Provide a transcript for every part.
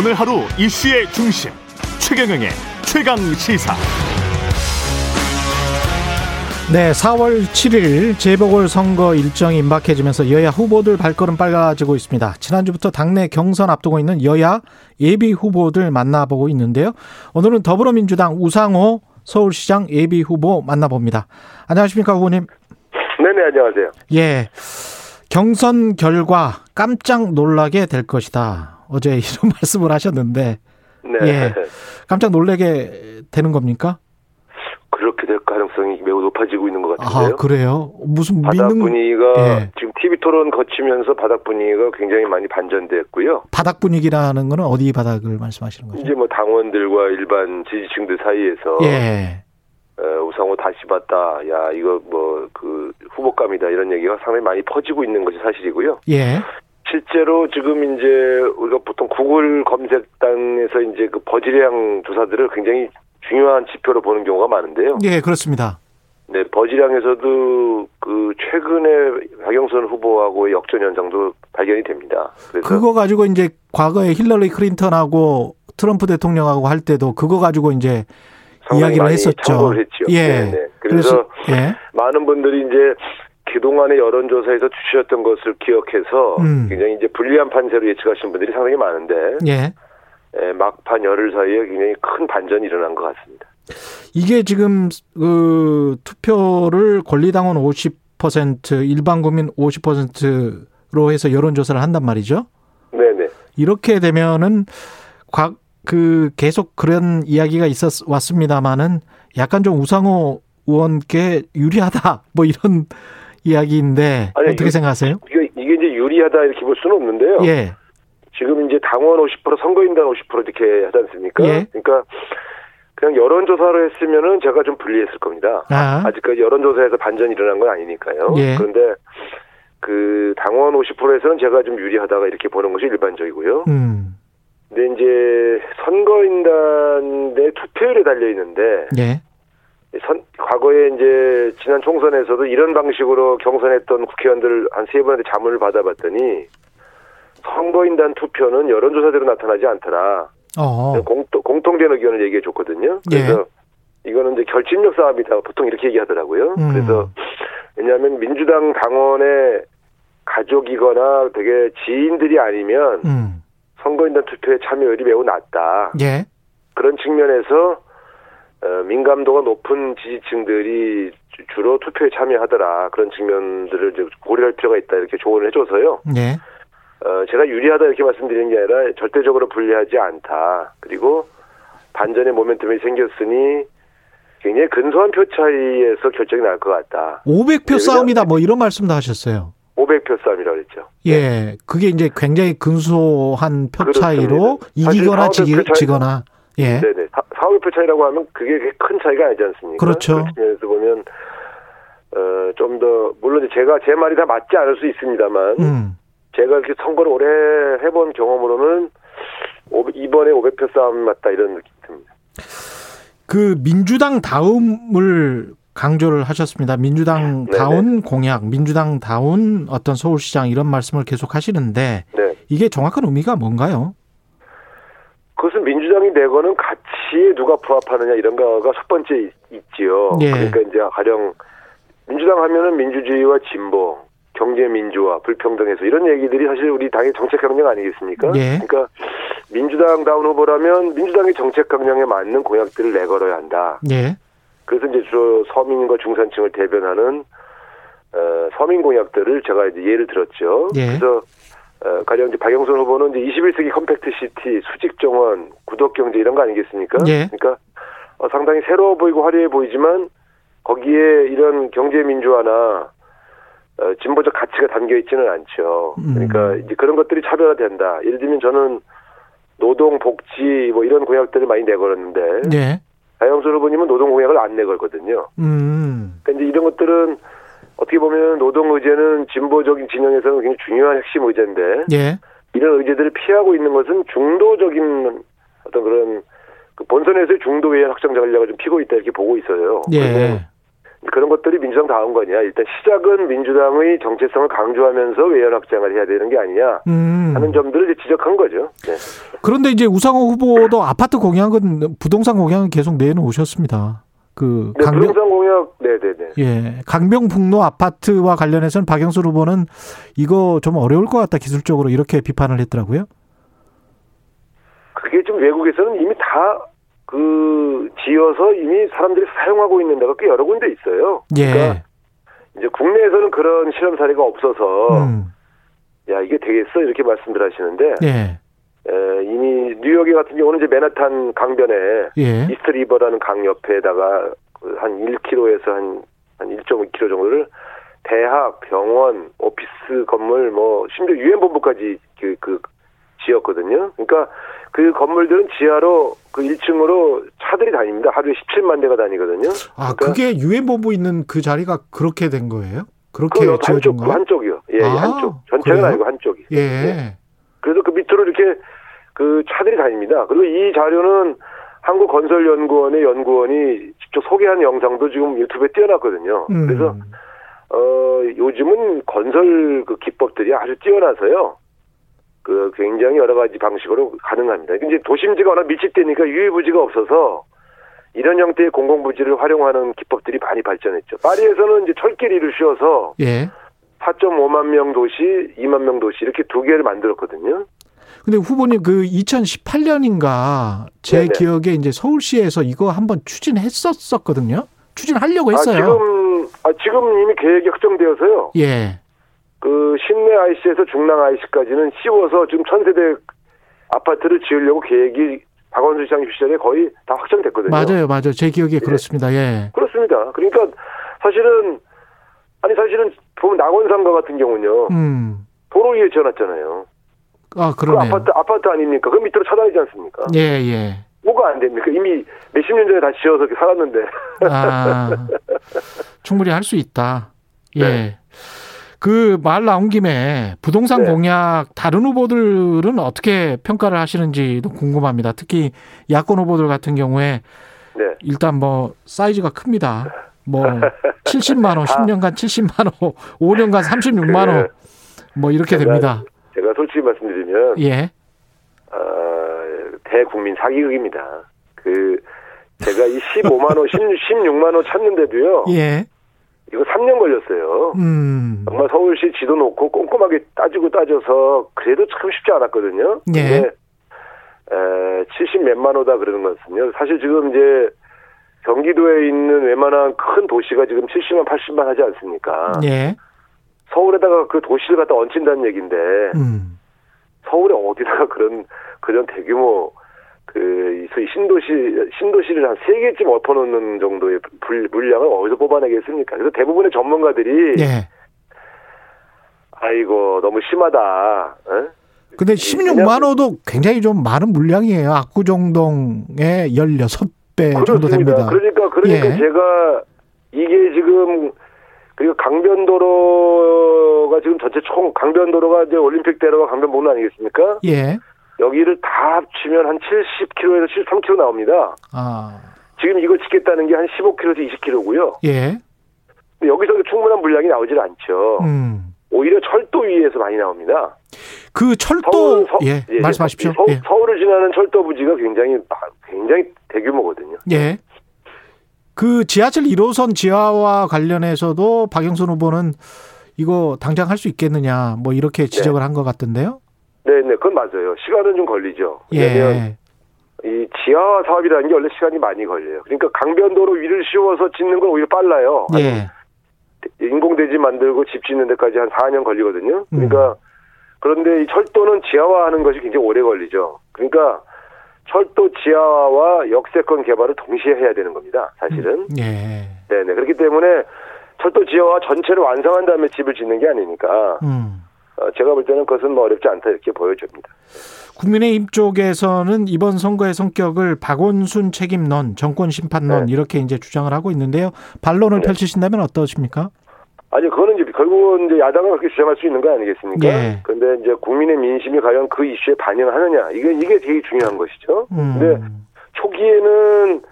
오늘 하루 이슈의 중심 최경영의 최강 시사. 네, 4월 7일 재보궐 선거 일정이 임박해지면서 여야 후보들 발걸음 빨라지고 있습니다. 지난주부터 당내 경선 앞두고 있는 여야 예비 후보들 만나보고 있는데요. 오늘은 더불어민주당 우상호 서울시장 예비 후보 만나봅니다. 안녕하십니까, 후보님? 네네, 안녕하세요. 예. 경선 결과 깜짝 놀라게 될 것이다. 어제 이런 말씀을 하셨는데. 네. 예. 깜짝 놀라게 되는 겁니까? 그렇게 될 가능성이 매우 높아지고 있는 것 같은데요. 아, 그래요? 무슨 바닥 믿는 분위기가 예. 지금 TV 토론 거치면서 바닥 분위기가 굉장히 많이 반전됐고요. 바닥 분위기라는 거는 어디 바닥을 말씀하시는 거죠? 이제 뭐 당원들과 일반 지지층들 사이에서 예. 어, 우상호 다시 봤다. 야 이거 뭐 그 후보감이다 이런 얘기가 상당히 많이 퍼지고 있는 것이 사실이고요. 예. 실제로 지금 이제 우리가 보통 구글 검색단에서 이제 그 버즈량 조사들을 굉장히 중요한 지표로 보는 경우가 많은데요. 예, 그렇습니다. 네, 버즈량에서도 그 최근에 박영선 후보하고의 역전 현상도 발견이 됩니다. 그래서 그거 가지고 이제 과거에 힐러리 클린턴하고 트럼프 대통령하고 할 때도 그거 가지고 이제 이야기를 했었죠. 참고를 했죠. 예. 네, 네. 그래서 예. 많은 분들이 이제 그동안의 여론조사에서 주셨던 것을 기억해서 음. 굉장히 이제 불리한 판세로 예측하시는 분들이 상당히 많은데 예. 예, 막판 열흘 사이에 굉장히 큰 반전이 일어난 것 같습니다. 이게 지금 그 투표를 권리당원 50% 일반 국민 50%로 해서 여론 조사를 한단 말이죠. 네네. 이렇게 되면은 과, 그 계속 그런 이야기가 있었 왔습니다마는 약간 좀 우상호 의원께 유리하다 뭐 이런 이야기인데 아니, 어떻게 유- 생각하세요? 이게, 이게 이제 유리하다 이렇게 볼 수는 없는데요. 예, 지금 이제 당원 50% 선거인단 50% 이렇게 하지 않습니까? 예. 그러니까 그냥 여론조사로 했으면은 제가 좀 불리했을 겁니다. 아. 아직까지 여론조사에서 반전이 일어난 건 아니니까요. 예. 그런데 그 당원 50%에서는 제가 좀 유리하다가 이렇게 보는 것이 일반적이고요. 음, 근데 이제 선거인단 내 투표율에 달려 있는데 예, 선, 과거에 이제 지난 총선에서도 이런 방식으로 경선했던 국회의원들 한 세 번한테 자문을 받아봤더니 선거인단 투표는 여론조사대로 나타나지 않더라. 어, 공통, 공통된 의견을 얘기해 줬거든요. 그래서 이거는 이제 결집력 싸움이다. 보통 이렇게 얘기하더라고요. 음. 그래서 왜냐하면 민주당 당원의 가족이거나 되게 지인들이 아니면 음, 선거인단 투표에 참여율이 매우 낮다. 예, 그런 측면에서 어, 민감도가 높은 지지층들이 주- 주로 투표에 참여하더라. 그런 측면들을 이제 고려할 필요가 있다. 이렇게 조언을 해줘서요. 예, 어, 제가 유리하다 이렇게 말씀드리는 게 아니라 절대적으로 불리하지 않다. 그리고 반전의 모멘텀이 생겼으니 굉장히 근소한 표 차이에서 결정이 날 것 같다. 500표 예, 싸움이다 뭐 이런 말씀도 하셨어요. 500표 싸움이라고 그랬죠. 예, 그게 이제 굉장히 근소한 표 그렇습니다. 차이로 이기거나 400표 지기, 지거나 예, 네네. 4, 500표 차이라고 하면 그게 큰 차이가 아니지 않습니까? 그렇죠. 측면에서 보면 어, 좀 더 물론 제가 제 말이 다 맞지 않을 수 있습니다만 음, 제가 이렇게 선거를 오래 해본 경험으로는 500 이번에 500표 싸움 맞다 이런 느낌이 듭니다. 그 민주당 다음을 강조를 하셨습니다. 민주당. 다운 공약, 민주당 다운 어떤 서울시장 이런 말씀을 계속 하시는데 네. 이게 정확한 의미가 뭔가요? 그것은 민주당이 내거는 가치에 누가 부합하느냐 이런 거가 첫 번째 있- 있지요. 예. 그러니까 이제 가령 민주당 하면은 민주주의와 진보, 경제 민주화, 불평등에서 이런 얘기들이 사실 우리 당의 정책 강령 아니겠습니까? 예. 그러니까 민주당 다운 후보라면 민주당의 정책 강령에 맞는 공약들을 내걸어야 한다. 예, 그래서 이제 주로 서민과 중산층을 대변하는 어, 서민 공약들을 제가 이제 예를 들었죠. 예. 그래서 어, 가령 이제 박영선 후보는 이제 21세기 컴팩트 시티, 수직 정원, 구독 경제 이런 거 아니겠습니까? 예. 그러니까 어, 상당히 새로워 보이고 화려해 보이지만 거기에 이런 경제 민주화나 어, 진보적 가치가 담겨 있지는 않죠. 음. 그러니까 이제 그런 것들이 차별화된다. 예를 들면 저는 노동, 복지 뭐 이런 공약들을 많이 내걸었는데 예, 박영선 후보님은 노동 공약을 안 내걸거든요. 음, 그러니까 이제 이런 것들은 어떻게 보면 노동 의제는 진보적인 진영에서는 굉장히 중요한 핵심 의제인데 예, 이런 의제들을 피하고 있는 것은 중도적인 어떤 그런 그 본선에서의 중도 외연 확장 전략을 좀 피고 있다 이렇게 보고 있어요. 예, 그런 것들이 민주당 다운 거냐. 일단 시작은 민주당의 정체성을 강조하면서 외연 확장을 해야 되는 게 아니냐 음. 하는 점들을 이제 지적한 거죠. 네. 그런데 이제 우상호 후보도 아파트 공약은 부동산 공약은 계속 내놓으셨습니다. 그 네, 강병 공약, 네네네. 예 강병북로 아파트와 관련해서는 박영수 후보는 이거 좀 어려울 것 같다 기술적으로 이렇게 비판을 했더라고요. 그게 좀 외국에서는 이미 다 그 지어서 이미 사람들이 사용하고 있는 데가 꽤 여러 군데 있어요. 예. 그러니까 이제 국내에서는 그런 실험 사례가 없어서 음. 야 이게 되겠어 이렇게 말씀들 하시는데 예. 에, 이미 뉴욕에 같은 경우는 이제 맨하탄 강변에 예. 이스트 리버라는 강 옆에다가 그한 1km에서 한, 한 1.5km 정도를 대학, 병원, 오피스 건물, 뭐, 심지어 유엔 본부까지 그, 그, 지었거든요. 그러니까 그 건물들은 지하로 그 1층으로 차들이 다닙니다. 하루에 17만 대가 다니거든요. 아 그러니까 그게 유엔 본부 있는 그 자리가 그렇게 된 거예요? 그렇게 그 지어진 한쪽, 그 거예요? 한쪽이요. 예, 예, 아, 한쪽. 전체는 그래요? 아니고 한쪽이. 예. 그 밑으로 이렇게 그 차들이 다닙니다. 그리고 이 자료는 한국건설연구원의 연구원이 직접 소개한 영상도 지금 유튜브에 띄어놨거든요. 음. 그래서 어 요즘은 건설 그 기법들이 아주 뛰어나서요. 그 굉장히 여러 가지 방식으로 가능합니다. 이제 도심지가 워낙 밀집되니까 유해부지가 없어서 이런 형태의 공공부지를 활용하는 기법들이 많이 발전했죠. 파리에서는 이제 철길이를 씌워서 예. 4.5만 명 도시, 2만 명 도시 이렇게 두 개를 만들었거든요. 근데 후보님 그 2018년인가 제 네네. 기억에 이제 서울시에서 이거 한번 추진했었었거든요. 추진하려고 아, 했어요. 지금 아, 지금 이미 계획이 확정되어서요. 예. 그 신내 IC에서 중랑 IC까지는 씌워서 지금 천세대 아파트를 지으려고 계획이 박원순 시장 시절에 거의 다 확정됐거든요. 맞아요, 맞아요. 제 기억에 그렇습니다. 예. 그렇습니다. 그러니까 사실은 아니 사실은 보면 낙원상가 같은 경우는요. 음. 도로 위에 지어놨잖아요. 아, 그 그러네요. 아파트 아파트 아닙니까? 그 밑으로 차단이지 않습니까? 예, 예. 뭐가 안 됩니까? 이미 몇십 년 전에 다 지어서 이렇게 살았는데. 아. 충분히 할 수 있다. 예. 네. 그말 나온 김에 부동산 네. 공약 다른 후보들은 어떻게 평가를 하시는지도 궁금합니다. 특히 야권 후보들 같은 경우에 네. 일단 뭐 사이즈가 큽니다. 뭐 70만 원, 10년간 70만 원, 5년간 36만 원, 뭐 이렇게 됩니다. 제가 솔직히 말씀드리면 예, 어, 대국민 사기극입니다. 그 제가 이 15만 원, 16, 16만 원 찾는데도요. 예, 이거 3년 걸렸어요. 음, 정말 서울시 지도 놓고 꼼꼼하게 따지고 따져서 그래도 참 쉽지 않았거든요. 예. 근데 에, 70 몇만 호다 그러는 것은요. 사실 지금 이제 경기도에 있는 웬만한 큰 도시가 지금 70만, 80만 하지 않습니까? 예, 서울에다가 그 도시를 갖다 얹힌다는 얘기인데 음, 서울에 어디다가 그런 그런 대규모 그 소위 신도시 신도시를 한 세 개쯤 엎어놓는 정도의 불, 물량을 어디서 뽑아내겠습니까? 그래서 대부분의 전문가들이 예. 아이고 너무 심하다. 어? 근데 왜냐면- 16만 호도 굉장히 좀 많은 물량이에요. 압구정동의 16배 정도 그렇습니다. 됩니다. 그러니까 그러니까 예. 제가 이게 지금 그리고 강변도로가 지금 전체 총 강변도로가 이제 올림픽대로가 강변북로 아니겠습니까? 예, 여기를 다 합치면 한 70km에서 73km 나옵니다. 아, 지금 이거 짓겠다는 게 한 15km에서 20km고요. 예, 여기서 충분한 물량이 나오질 않죠. 음. 오히려 철도 위에서 많이 나옵니다. 그 철도 서울, 서- 예, 예, 말씀하십시오. 서, 예. 서울을 지나는 철도 부지가 굉장히 굉장히 대규모거든요. 예. 그 지하철 1호선 지하와 관련해서도 박영선 후보는 이거 당장 할 수 있겠느냐 뭐 이렇게 지적을 한것 같던데요. 네, 네, 그건 맞아요. 시간은 좀 걸리죠. 왜냐면 예. 이 지하 사업이라는 게 원래 시간이 많이 걸려요. 그러니까 강변도로 위를 씌워서 짓는 건 오히려 빨라요. 예. 인공대지 만들고 집 짓는 데까지 한 4년 걸리거든요. 음. 그러니까 그런데 이 철도는 지하화하는 것이 굉장히 오래 걸리죠. 그러니까 철도 지하화와 역세권 개발을 동시에 해야 되는 겁니다. 사실은. 예. 네네. 그렇기 때문에 철도 지하화 전체를 완성한 다음에 집을 짓는 게 아니니까 음. 어, 제가 볼 때는 그것은 뭐 어렵지 않다 이렇게 보여집니다. 국민의힘 쪽에서는 이번 선거의 성격을 박원순 책임론, 정권 심판론 네. 이렇게 이제 주장을 하고 있는데요. 반론을 네. 펼치신다면 어떠십니까? 아니 그거는 이제 결국은 이제 야당은 그렇게 주장할 수 있는 거 아니겠습니까? 예. 그런데 이제 국민의 민심이 과연 그 이슈에 반영하느냐 이게 이게 되게 중요한 것이죠. 음. 근데 초기에는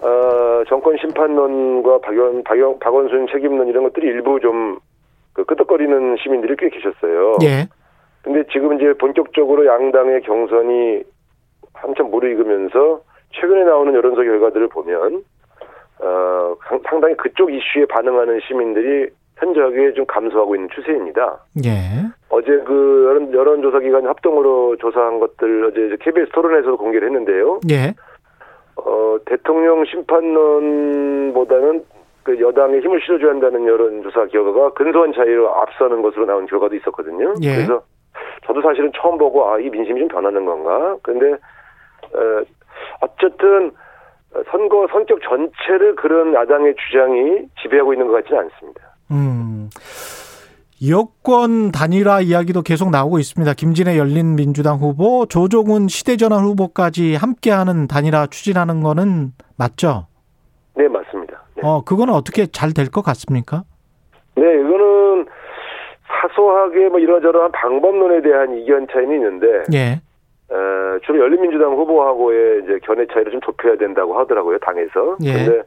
어, 정권 심판론과 박원, 박원, 박원순 책임론 이런 것들이 일부 좀 그 끄덕거리는 시민들이 꽤 계셨어요. 예. 근데 지금 이제 본격적으로 양당의 경선이 한참 무르익으면서 최근에 나오는 여론조 결과들을 보면 어, 상- 상당히 그쪽 이슈에 반응하는 시민들이 현저하게 좀 감소하고 있는 추세입니다. 예. 어제 그 여론, 여론조사 기관 합동으로 조사한 것들 어제 KBS 토론에서도 공개를 했는데요. 예. 어, 대통령 심판론보다는 그 여당에 힘을 실어줘야 한다는 여론조사 결과가 근소한 차이로 앞서는 것으로 나온 결과도 있었거든요. 예. 그래서 저도 사실은 처음 보고 아, 이 민심이 좀 변하는 건가. 근데, 어, 어쨌든 선거 성격 전체를 그런 야당의 주장이 지배하고 있는 것 같지는 않습니다. 음. 여권 단일화 이야기도 계속 나오고 있습니다. 김진애 열린민주당 후보, 조종훈 시대전환 후보까지 함께하는 단일화 추진하는 거는 맞죠? 네, 맞습니다. 네. 어, 그거는 어떻게 잘 될 것 같습니까? 네, 이거는 사소하게 뭐 이러저러한 방법론에 대한 이견 차이는 있는데, 예. 어, 주로 열린민주당 후보하고의 이제 견해 차이를 좀 좁혀야 된다고 하더라고요, 당에서. 예. 근데,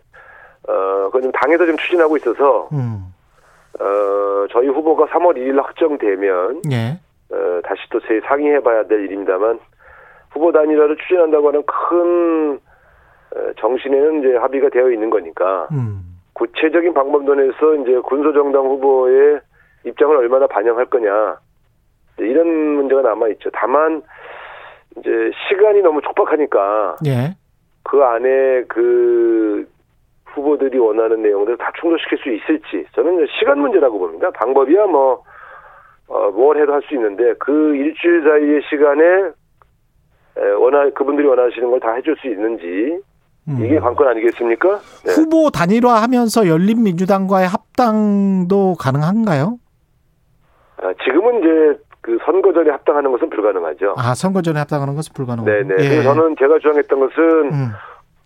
어, 그건 좀 당에서 좀 추진하고 있어서, 음. 어, 저희 후보가 3월 2일 확정되면, 예. 어, 다시 또재 상의해봐야 될 일입니다만, 후보 단일화를 추진한다고 하는 큰, 어, 정신에는 이제 합의가 되어 있는 거니까, 음. 구체적인 방법론에서 이제 군소정당 후보의 입장을 얼마나 반영할 거냐 이런 문제가 남아 있죠. 다만 이제 시간이 너무 촉박하니까 예. 그 안에 그 후보들이 원하는 내용들을 다 충족시킬 수 있을지 저는 시간 문제라고 봅니다. 방법이야 뭐 어, 뭘 해도 할 수 있는데 그 일주일 사이의 시간에 에, 원하 그분들이 원하시는 걸 다 해줄 수 있는지 음. 이게 관건 아니겠습니까? 네. 후보 단일화하면서 열린민주당과의 합당도 가능한가요? 아, 지금은 이제 그 선거 전에 합당하는 것은 불가능하죠. 아, 선거 전에 합당하는 것은 불가능하고. 네네. 예. 그래서 저는 제가 주장했던 것은 음.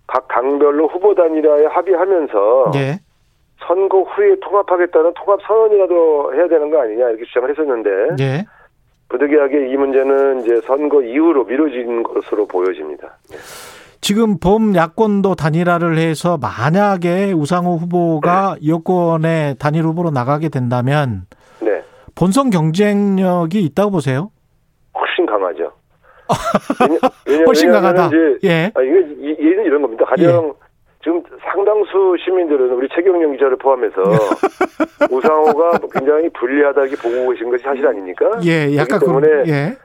각 당별로 후보 단일화에 합의하면서 예. 선거 후에 통합하겠다는 통합 선언이라도 해야 되는 거 아니냐 이렇게 주장을 했었는데 예. 부득이하게 이 문제는 이제 선거 이후로 미뤄진 것으로 보여집니다. 지금 범 야권도 단일화를 해서 만약에 우상호 후보가 여권의 단일 후보로 나가게 된다면 네. 본선 본선 경쟁력이 있다고 보세요? 훨씬 강하죠. 왜냐- 왜냐- 훨씬 강하다. 이제 예. 아, 이게 이- 얘는 이런 겁니다. 가령 지금 상당수 시민들은 우리 최경영 기자를 포함해서 우상호가 굉장히 불리하다 이렇게 보고 계신 것이 사실 아닙니까? 예, 약간 때문에 그, 예.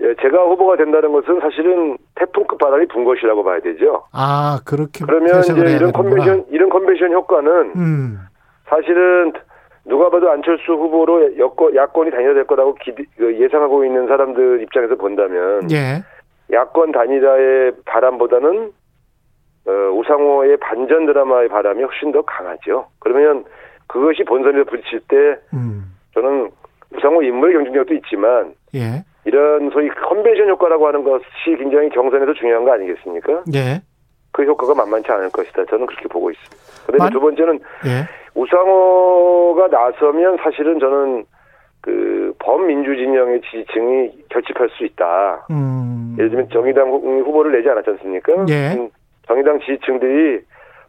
예, 제가 후보가 된다는 것은 사실은 태풍급 바람이 분 것이라고 봐야 되죠. 아, 그렇게 그러면 이제 이런 되는구나. 컨벤션 이런 컨벤션 효과는 음. 사실은 누가 봐도 안철수 후보로 여권, 야권이 단일화 될 거라고 기대, 그 예상하고 있는 사람들 입장에서 본다면 예. 야권 단일화의 바람보다는 어, 우상호의 반전 드라마의 바람이 훨씬 더 강하죠. 그러면 그것이 본선에 부딪힐 때 음. 저는 우상호 인물의 경쟁력도 있지만 예. 이런 소위 컨벤션 효과라고 하는 것이 굉장히 경선에서 중요한 거 아니겠습니까? 예. 그 효과가 만만치 않을 것이다. 저는 그렇게 보고 있습니다. 그다음에 만- 두 번째는 예. 우상호가 나서면 사실은 저는 그 범민주 진영의 지지층이 결집할 수 있다. 음. 예를 들면 정의당 후- 후보를 내지 않았지 않습니까? 예. 음, 정의당 지지층들이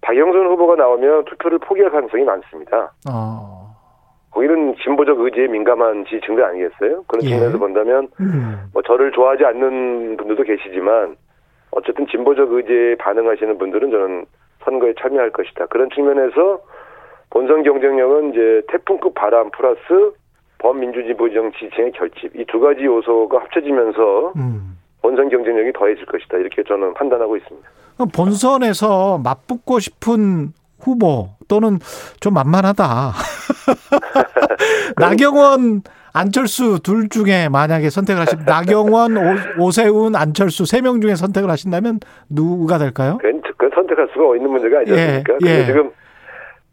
박영선 후보가 나오면 투표를 포기할 가능성이 많습니다. 어. 거기는 진보적 의지에 민감한 지지층들 아니겠어요? 그런 예. 측면에서 본다면 음. 뭐 저를 좋아하지 않는 분들도 계시지만 어쨌든 진보적 의지에 반응하시는 분들은 저는 선거에 참여할 것이다. 그런 측면에서 본선 경쟁력은 이제 태풍급 바람 플러스 범민주진보정 지지층의 결집 이 두 가지 요소가 합쳐지면서 음. 본선 경쟁력이 더해질 것이다. 이렇게 저는 판단하고 있습니다. 본선에서 맞붙고 싶은 후보 또는 좀 만만하다. 나경원, 안철수 둘 중에 만약에 선택을 하시면 나경원, 오- 오세훈, 안철수 세 명 중에 선택을 하신다면 누가 될까요? 그건, 선택할 수가 있는 문제가 아니지 예? 예. 지금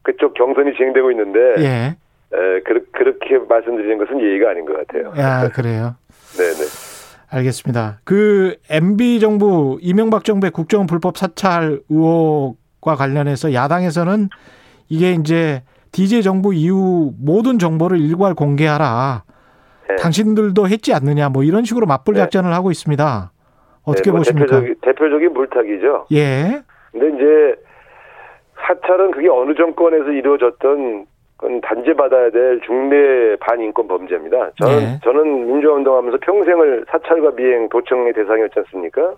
그쪽 경선이 진행되고 있는데 예. 에, 그, 그렇게 말씀드리는 것은 예의가 아닌 것 같아요. 야, 그래요. 네네. 알겠습니다. 그 MB 정부 이명박 정부의 국정 불법 사찰 의혹과 관련해서 야당에서는 이게 이제 DJ 정부 이후 모든 정보를 일괄 공개하라. 네. 당신들도 했지 않느냐 뭐 이런 식으로 맞불 네. 작전을 하고 있습니다. 어떻게 네, 뭐 보십니까? 대표적인, 대표적인 물타기죠. 예. 근데 이제 사찰은 그게 어느 정권에서 이루어졌던 그건 단죄 받아야 될 중대 반인권 범죄입니다. 저는 네. 저는 민주화 운동하면서 평생을 사찰과 미행 도청의 대상이었지 않습니까?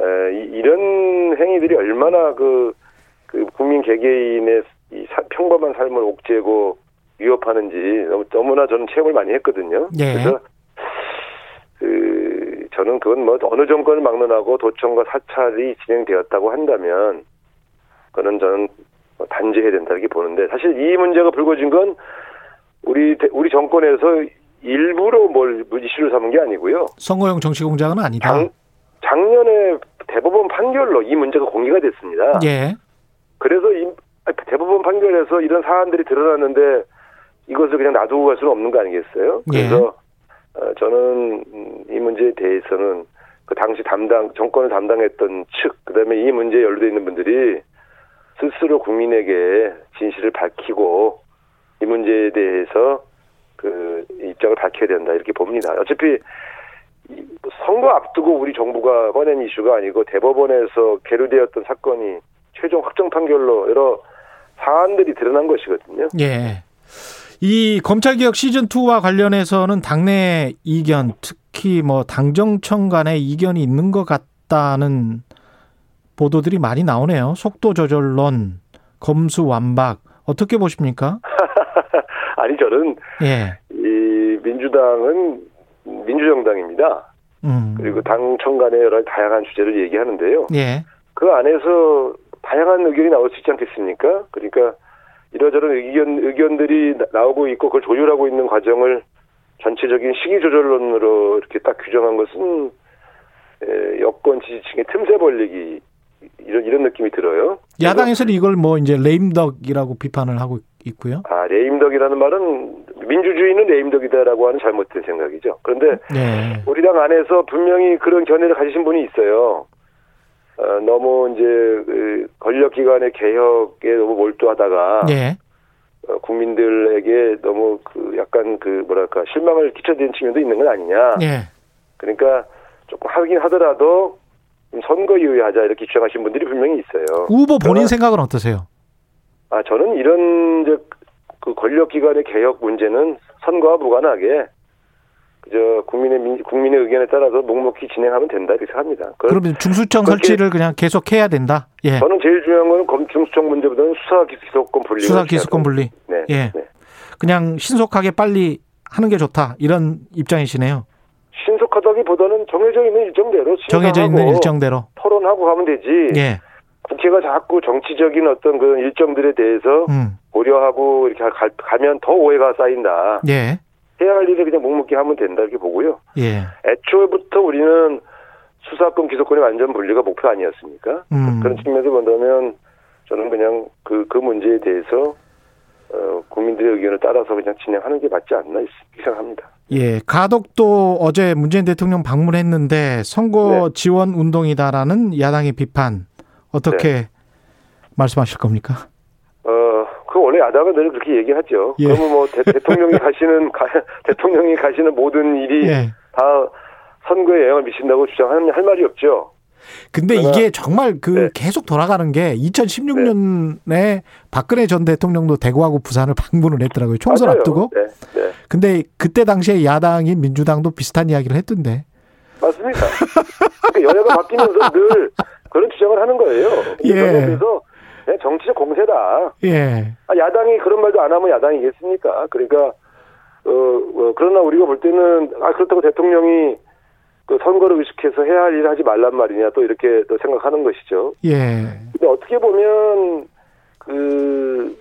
에, 이- 이런 행위들이 얼마나 그, 그 국민 개개인의 이 사- 평범한 삶을 옥죄고 위협하는지 너무, 너무나 저는 체험을 많이 했거든요. 예. 그래서 그 저는 그건 뭐 어느 정권을 막론하고 도청과 사찰이 진행되었다고 한다면 그거는 저는 뭐 단죄해야 된다 이렇게 보는데 사실 이 문제가 불거진 건 우리 대- 우리 정권에서 일부러 뭘 이슈를 삼은 게 아니고요. 선거용 정치 공작은 아니다. 작, 작년에 대법원 판결로 이 문제가 공개가 됐습니다. 예. 그래서 이 대법원 판결에서 이런 사안들이 드러났는데 이것을 그냥 놔두고 갈 수는 없는 거 아니겠어요? 예. 그래서 어, 저는 음, 이 문제에 대해서는 그 당시 담당 정권을 담당했던 측 그다음에 이 문제에 연루돼 있는 분들이 스스로 국민에게 진실을 밝히고 이 문제에 대해서 그 입장을 밝혀야 된다 이렇게 봅니다. 어차피 이 선거 앞두고 우리 정부가 꺼낸 이슈가 아니고 대법원에서 계류되었던 사건이 최종 확정 판결로 여러 사안들이 드러난 것이거든요. 예. 이 검찰개혁 시즌2와 관련해서는 당내 이견, 특히 뭐 당정청 간의 이견이 있는 것 같다는 보도들이 많이 나오네요. 속도 조절론, 검수 완박. 어떻게 보십니까? 아니 저는 예. 이 민주당은 민주정당입니다. 음. 그리고 당청 간의 여러 다양한 주제를 얘기하는데요. 예. 그 안에서 다양한 의견이 나올 수 있지 않겠습니까? 그러니까 이러저런 의견 의견들이 나- 나오고 있고 그걸 조율하고 있는 과정을 전체적인 시기 조절론으로 이렇게 딱 규정한 것은 에, 여권 지지층의 틈새 벌리기 이런 이런 느낌이 들어요. 야당에서는 이걸 뭐 이제 레임덕이라고 비판을 하고 있고요. 아 레임덕이라는 말은 민주주의는 레임덕이다라고 하는 잘못된 생각이죠. 그런데 예. 우리 당 안에서 분명히 그런 견해를 가지신 분이 있어요. 어, 너무 이제 그 권력기관의 개혁에 너무 몰두하다가 예. 어, 국민들에게 너무 그 약간 그 뭐랄까 실망을 끼쳐드린 측면도 있는 건 아니냐. 예. 그러니까 조금 하긴 하더라도 좀 선거 이후에 하자 이렇게 주장하신 분들이 분명히 있어요. 후보 본인 생각은 어떠세요? 아 저는 이런 이제 그 권력기관의 개혁 문제는 선거와 무관하게 그저 국민의 민, 국민의 의견에 따라서 묵묵히 진행하면 된다 이렇게 생각합니다. 그- 그러면 중수청 설치를 그냥 계속 해야 된다. 예. 저는 제일 중요한 거는 검 중수청 문제보다는 수사 기소권 분리. 수사 기소권 분리. 네. 예. 네. 그냥 신속하게 빨리 하는 게 좋다. 이런 입장이시네요. 신속하다기보다는 정해져 있는 일정대로 정해져 있는 일정대로. 토론하고 가면 되지. 예. 국회가 자꾸 정치적인 어떤 그런 일정들에 대해서 음. 고려하고 이렇게 가, 가면 더 오해가 쌓인다. 예. 해야 할 일을 그냥 묵묵히 하면 된다 이렇게 보고요. 예. 애초부터 우리는 수사권 기소권의 완전 분리가 목표 아니었습니까? 음. 그런 측면에서 본다면 저는 그냥 그, 그 문제에 대해서 어, 국민들의 의견을 따라서 그냥 진행하는 게 맞지 않나 생각합니다. 예. 가덕도 어제 문재인 대통령 방문했는데 선거 네. 지원 운동이다라는 야당의 비판 어떻게 말씀하실 겁니까? 어, 그 원래 야당은 늘 그렇게 얘기하죠. 예. 그러면 뭐 대, 통령이 가시는 가, 대통령이 가시는 모든 일이 예. 다 선거에 영향을 미친다고 주장하는 할 말이 없죠. 근데 이게 정말 그 네. 계속 돌아가는 게 2016년에 박근혜 전 대통령도 대구하고 부산을 방문을 했더라고요. 총선 맞아요. 앞두고. 네, 네. 근데 그때 당시에 야당인 민주당도 비슷한 이야기를 했던데. 맞습니다. 그러니까 여야가 바뀌면서 늘 그런 주장을 하는 거예요. 예. 그래서 그냥 정치적 공세다. 예. 아, 야당이 그런 말도 안 하면 야당이겠습니까? 그러니까 어, 어, 그러나 우리가 볼 때는 아 그렇다고 대통령이 그 선거를 의식해서 해야 할 일을 하지 말란 말이냐 또 이렇게 또 생각하는 것이죠. 예. 근데 어떻게 보면 그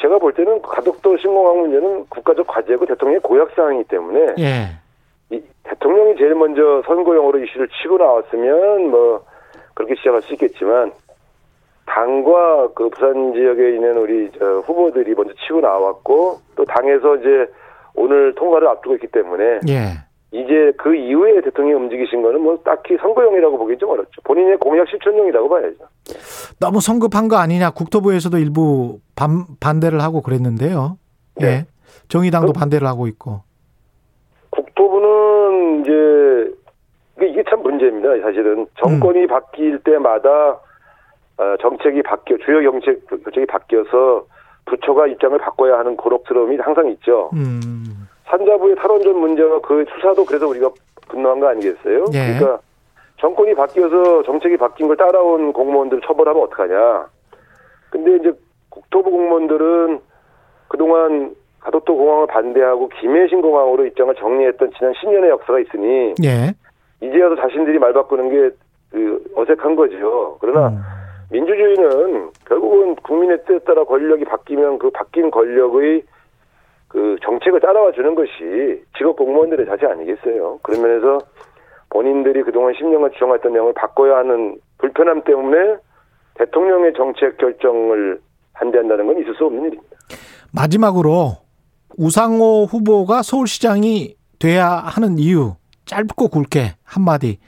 제가 볼 때는 가덕도 신공항 문제는 국가적 과제고 대통령의 고약 사항이기 때문에 예. 이 대통령이 제일 먼저 선거용으로 이슈를 치고 나왔으면 뭐 그렇게 시작할 수 있겠지만 당과 그 부산 지역에 있는 우리 저 후보들이 먼저 치고 나왔고 또 당에서 이제 오늘 통과를 앞두고 있기 때문에 예. 이제 그 이후에 대통령이 움직이신 거는 뭐 딱히 선거용이라고 보기 좀 어렵죠. 본인의 공약 실천용이라고 봐야죠. 너무 성급한 거 아니냐. 국토부에서도 일부 반, 반대를 하고 그랬는데요. 예. 네. 정의당도 그- 반대를 하고 있고. 국토부는 이제 이게 참 문제입니다. 사실은 정권이 바뀔 때마다 어, 정책이 바뀌어 주요 정책 정책이 바뀌어서 부처가 입장을 바꿔야 하는 고록스러움이 항상 있죠. 음. 산자부의 탈원전 문제와 그 수사도 그래서 우리가 분노한 거 아니겠어요? 예. 그러니까 정권이 바뀌어서 정책이 바뀐 걸 따라온 공무원들 처벌하면 어떡하냐. 근데 이제 국토부 공무원들은 그동안 가덕도 공항을 반대하고 김해신 공항으로 입장을 정리했던 지난 10년의 역사가 있으니 예. 이제야도 자신들이 말 바꾸는 게 그 어색한 거죠. 그러나 음. 민주주의는 결국은 국민의 뜻에 따라 권력이 바뀌면 그 바뀐 권력의 그 정책을 따라와 주는 것이 직업 공무원들의 자세 아니겠어요. 그런 면에서 본인들이 그동안 10년간 주장했던 내용을 바꿔야 하는 불편함 때문에 대통령의 정책 결정을 반대한다는 건 있을 수 없는 일입니다. 마지막으로 우상호 후보가 서울시장이 돼야 하는 이유 짧고 굵게 한마디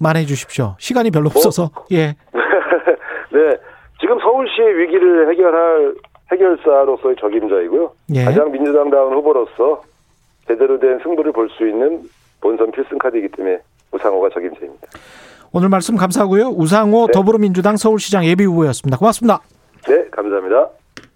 말해 주십시오. 시간이 별로 없어서. 예. 네. 지금 서울시의 위기를 해결할 해결사로서의 적임자이고요. 예. 가장 민주당다운 후보로서 제대로 된 승부를 볼 수 있는 본선 필승 카드이기 때문에 우상호가 적임자입니다. 오늘 말씀 감사하고요. 우상호 네. 더불어민주당 서울시장 예비 후보였습니다. 고맙습니다. 네, 감사합니다.